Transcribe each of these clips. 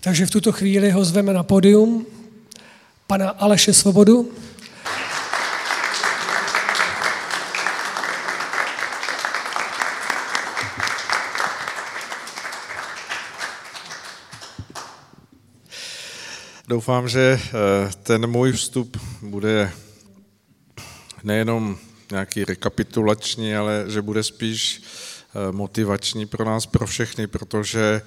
Takže v tuto chvíli ho zveme na podium, pana Aleše Svobodu. Doufám, že eh, ten můj vstup bude nejenom nějaký rekapitulační, ale že bude spíš eh, motivační pro nás, pro všechny, protože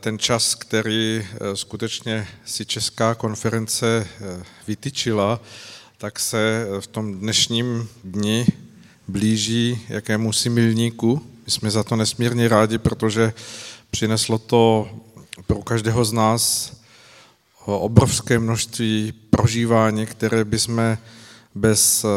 ten čas, který skutečně si Česká konference vytyčila, tak se v tom dnešním dni blíží jakému si milníku. My jsme za to nesmírně rádi, protože přineslo to pro každého z nás obrovské množství prožívání, které bychom bez eh,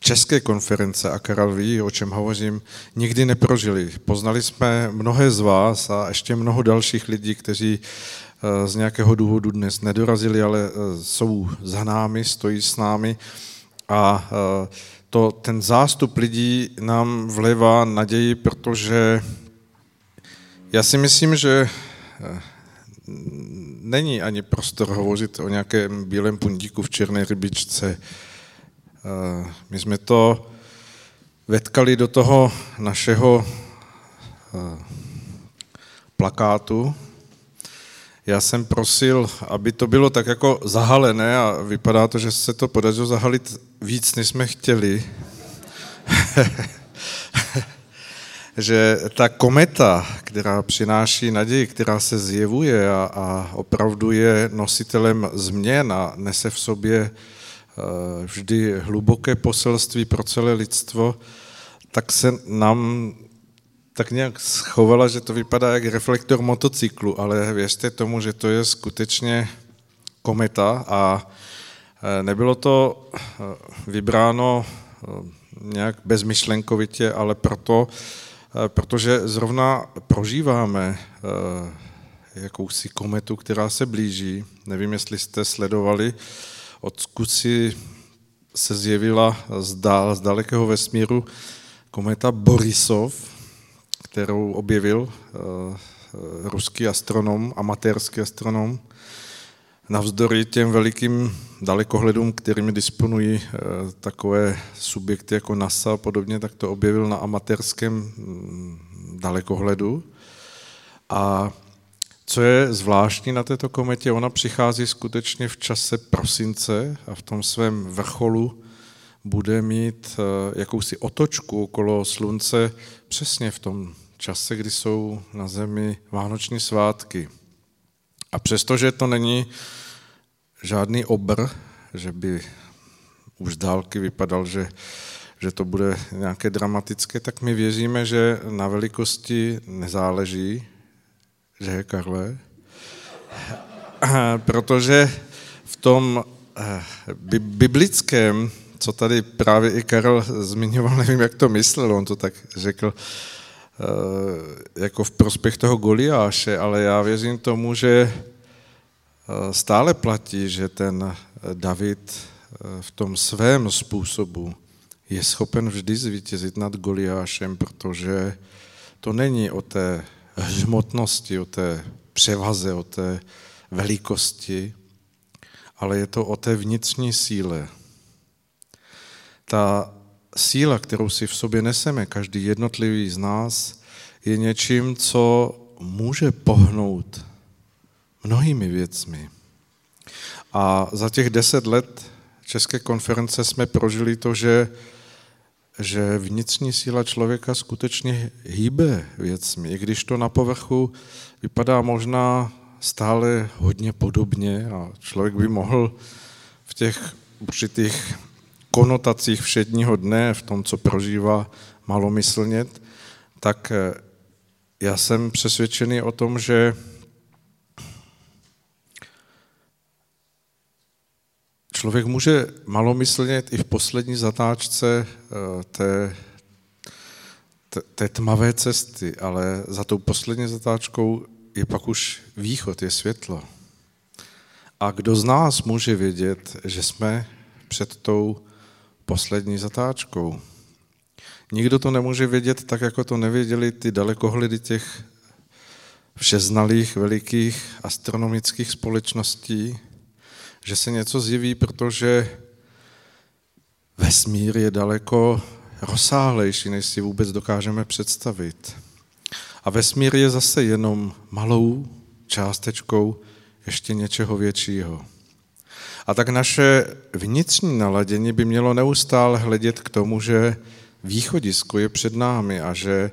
České konference, a Karel ví, o čem hovořím, nikdy neprožili. Poznali jsme mnohé z vás a ještě mnoho dalších lidí, kteří eh, z nějakého důvodu dnes nedorazili, ale eh, jsou za námi, stojí s námi a to, ten zástup lidí nám vlevá naději, protože já si myslím, že není ani prostor hovořit o nějakém bílém pundíku v černé rybičce. Eh, my jsme to vetkali do toho našeho eh, plakátu. Já jsem prosil, aby to bylo tak jako zahalené a vypadá to, že se to podařilo zahalit víc, než jsme chtěli. že ta kometa, která přináší naději, která se zjevuje a, a opravdu je nositelem změn a nese v sobě eh, vždy hluboké poselství pro celé lidstvo, tak se nám tak nějak schovala, že to vypadá jak reflektor motocyklu, ale věřte tomu, že to je skutečně kometa a eh, nebylo to eh, vybráno nějak bezmyšlenkovitě, ale proto, Eh, protože zrovna prožíváme eh, jakousi kometu, která se blíží. Nevím, jestli jste sledovali, od zkusy se zjevila z, dál, z dalekého vesmíru kometa Borisov, kterou objevil eh, ruský astronom, amatérský astronom. Navzdory těm velikým dalekohledům, kterými disponují eh, takové subjekty jako NASA a podobně, tak to objevil na amatérském mm, dalekohledu. A co je zvláštní na této kometě, ona přichází skutečně v čase prosince a v tom svém vrcholu bude mít eh, jakousi otočku okolo slunce přesně v tom čase, kdy jsou na Zemi vánoční svátky. A přestože to není žádný obr, že by už z dálky vypadal, že, že to bude nějaké dramatické, tak my věříme, že na velikosti nezáleží, že Karle, protože v tom eh, biblickém, co tady právě i Karel zmiňoval, nevím, jak to myslel, on to tak řekl, eh, jako v prospěch toho Goliáše, ale já věřím tomu, že Eh, stále platí, že ten eh, David eh, v tom svém způsobu je schopen vždy zvítězit nad Goliášem, protože to není o té hmotnosti, o té převaze, o té velikosti, ale je to o té vnitřní síle. Ta síla, kterou si v sobě neseme, každý jednotlivý z nás, je něčím, co může pohnout mnohými věcmi. A za těch deset let České konference jsme prožili to, že, že vnitřní síla člověka skutečně hýbe věcmi, i když to na povrchu vypadá možná stále hodně podobně a člověk by mohl v těch určitých konotacích všedního dne, v tom, co prožívá, malomyslnět, tak já jsem přesvědčený o tom, že Člověk může malomyslnět i v poslední zatáčce eh, té, té, té tmavé cesty, ale za tou poslední zatáčkou je pak už východ, je světlo. A kdo z nás může vědět, že jsme před tou poslední zatáčkou? Nikdo to nemůže vědět tak, jako to nevěděli ty dalekohledy těch všeznalých velikých astronomických společností, že se něco zjeví, protože vesmír je daleko rozsáhlejší, než si vůbec dokážeme představit. A vesmír je zase jenom malou částečkou ještě něčeho většího. A tak naše vnitřní naladění by mělo neustále hledět k tomu, že východisko je před námi a že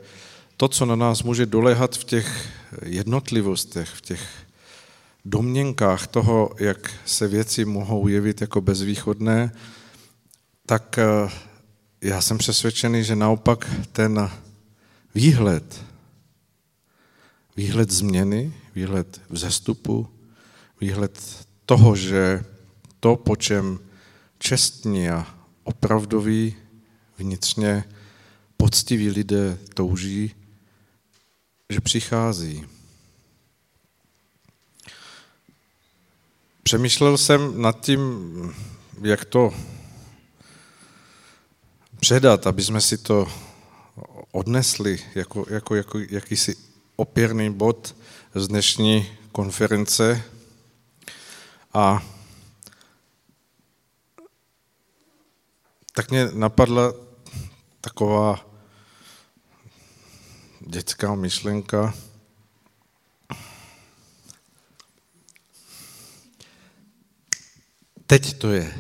to, co na nás může dolehat v těch jednotlivostech, v těch domněnkách toho, jak se věci mohou jevit jako bezvýchodné, tak eh, já jsem přesvědčený, že naopak ten výhled, výhled změny, výhled vzestupu, výhled toho, že to, po čem čestní a opravdoví vnitřně poctiví lidé touží, že přichází. Přemýšlel jsem nad tím, jak to předat, aby jsme si to odnesli jako, jako, jako jakýsi opěrný bod z dnešní konference. A tak mě napadla taková dětská myšlenka. Teď to je.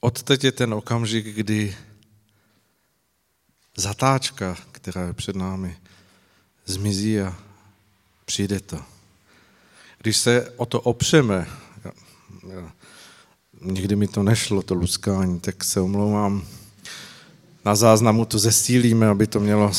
Odteď je ten okamžik, kdy zatáčka, která je před námi, zmizí a přijde to. Když se o to opřeme, já, já, nikdy mi to nešlo, to luskání, tak se omlouvám, na záznamu to zesílíme, aby to mělo...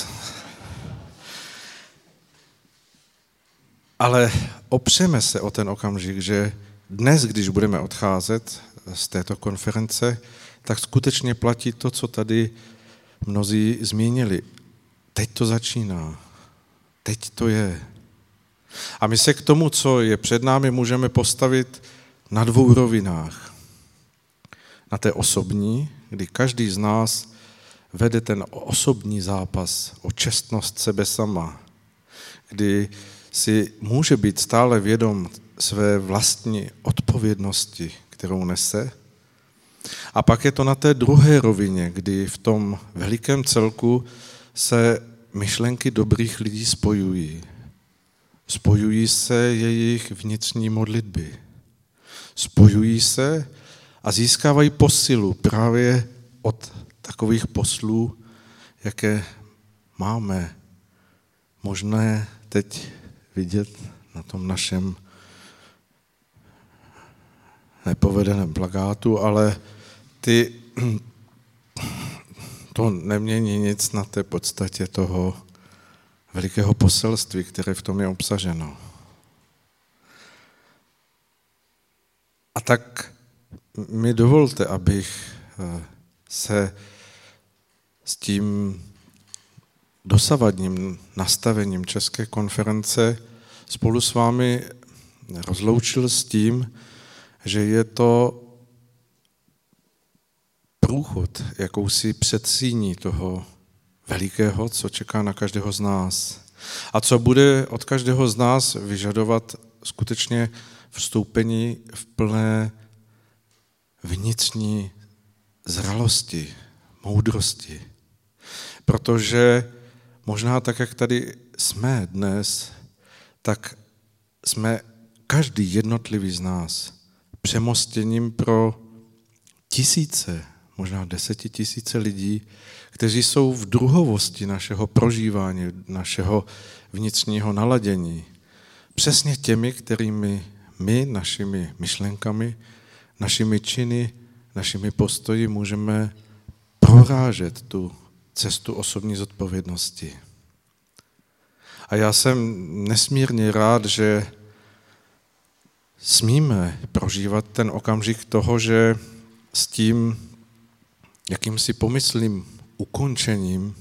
Ale opřeme se o ten okamžik, že dnes, když budeme odcházet z této konference, tak skutečně platí to, co tady mnozí zmínili. Teď to začíná. Teď to je. A my se k tomu, co je před námi, můžeme postavit na dvou rovinách. Na té osobní, kdy každý z nás vede ten osobní zápas o čestnost sebe sama, kdy si může být stále vědom své vlastní odpovědnosti, kterou nese. A pak je to na té druhé rovině, kdy v tom velikém celku se myšlenky dobrých lidí spojují. Spojují se jejich vnitřní modlitby. Spojují se a získávají posilu právě od takových poslů, jaké máme možné teď vidět na tom našem nepovedeném plagátu, ale ty, to nemění nic na té podstatě toho velikého poselství, které v tom je obsaženo. A tak mi dovolte, abych eh, se s tím dosavadním nastavením České konference spolu s vámi rozloučil s tím, že je to průchod, jakousi předsíní toho velikého, co čeká na každého z nás. A co bude od každého z nás vyžadovat skutečně vstoupení v plné vnitřní zralosti, moudrosti. Protože možná tak, jak tady jsme dnes, tak jsme každý jednotlivý z nás přemostěním pro tisíce, možná desetitisíce lidí, kteří jsou v druhovosti našeho prožívání, našeho vnitřního naladění. Přesně těmi, kterými my našimi myšlenkami, našimi činy, našimi postoji můžeme prorážet tu cestu osobní zodpovědnosti. A já jsem nesmírně rád, že smíme prožívat ten okamžik toho, že s tím jakýmsi pomyslným ukončením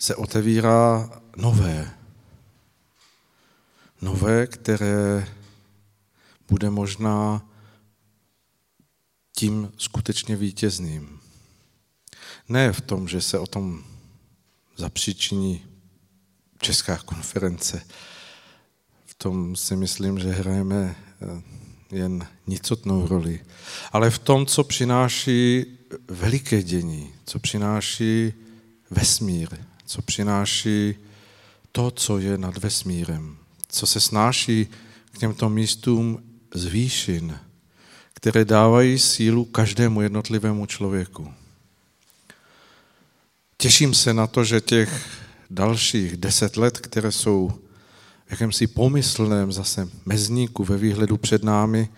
se otevírá nové. Nové, které bude možná tím skutečně vítězným. Ne v tom, že se o tom zapříčiní Česká konference. V tom si myslím, že hrajeme eh, jen nicotnou roli. Ale v tom, co přináší veliké dění, co přináší vesmír, co přináší to, co je nad vesmírem, co se snáší k těmto místům z výšin, které dávají sílu každému jednotlivému člověku. Těším se na to, že těch dalších deset let, které jsou v jakémsi pomyslném zase mezníku ve výhledu před námi,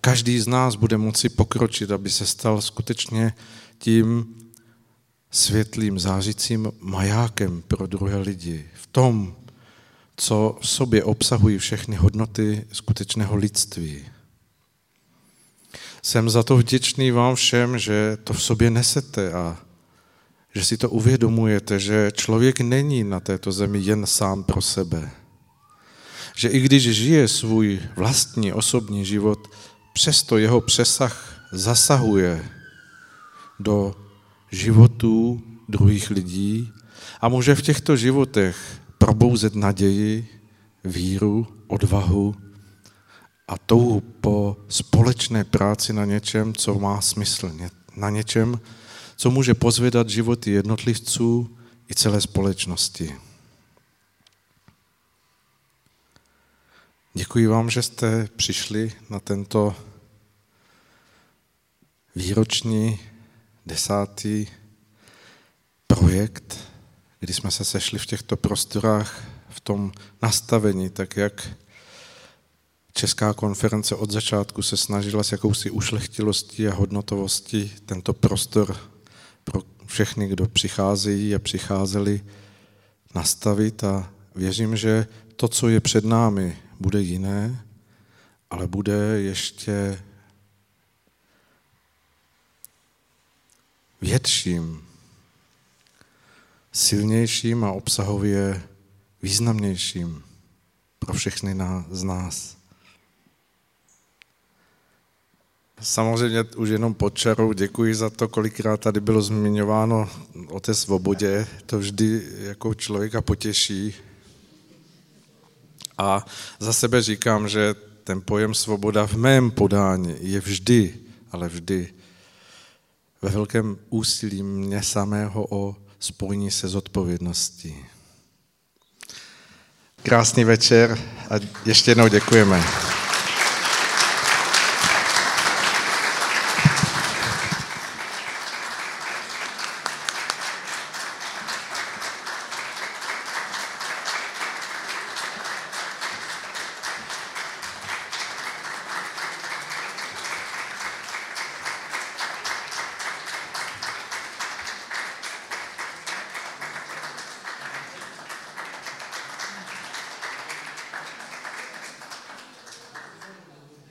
každý z nás bude moci pokročit, aby se stal skutečně tím světlým, zářícím majákem pro druhé lidi. V tom, co v sobě obsahují všechny hodnoty skutečného lidství. Jsem za to vděčný vám všem, že to v sobě nesete a že si to uvědomujete, že člověk není na této zemi jen sám pro sebe. Že i když žije svůj vlastní osobní život, přesto jeho přesah zasahuje do životů druhých lidí a může v těchto životech probouzet naději, víru, odvahu a touhu po společné práci na něčem, co má smysl, na něčem, co může pozvědat životy jednotlivců i celé společnosti. Děkuji vám, že jste přišli na tento výroční desátý projekt, kdy jsme se sešli v těchto prostorách v tom nastavení, tak jak Česká konference od začátku se snažila s jakousi ušlechtilostí a hodnotovostí tento prostor pro všechny, kdo přicházejí a přicházeli, nastavit a věřím, že to, co je před námi, bude jiné, ale bude ještě větším, silnějším a obsahově významnějším pro všechny z nás. Samozřejmě už jenom pod čarou děkuji za to, kolikrát tady bylo zmiňováno o té svobodě. To vždy jako člověka potěší. A za sebe říkám, že ten pojem svoboda v mém podání je vždy, ale vždy ve velkém úsilí mě samého o spojení se s odpovědností. Krásný večer a ještě jednou děkujeme.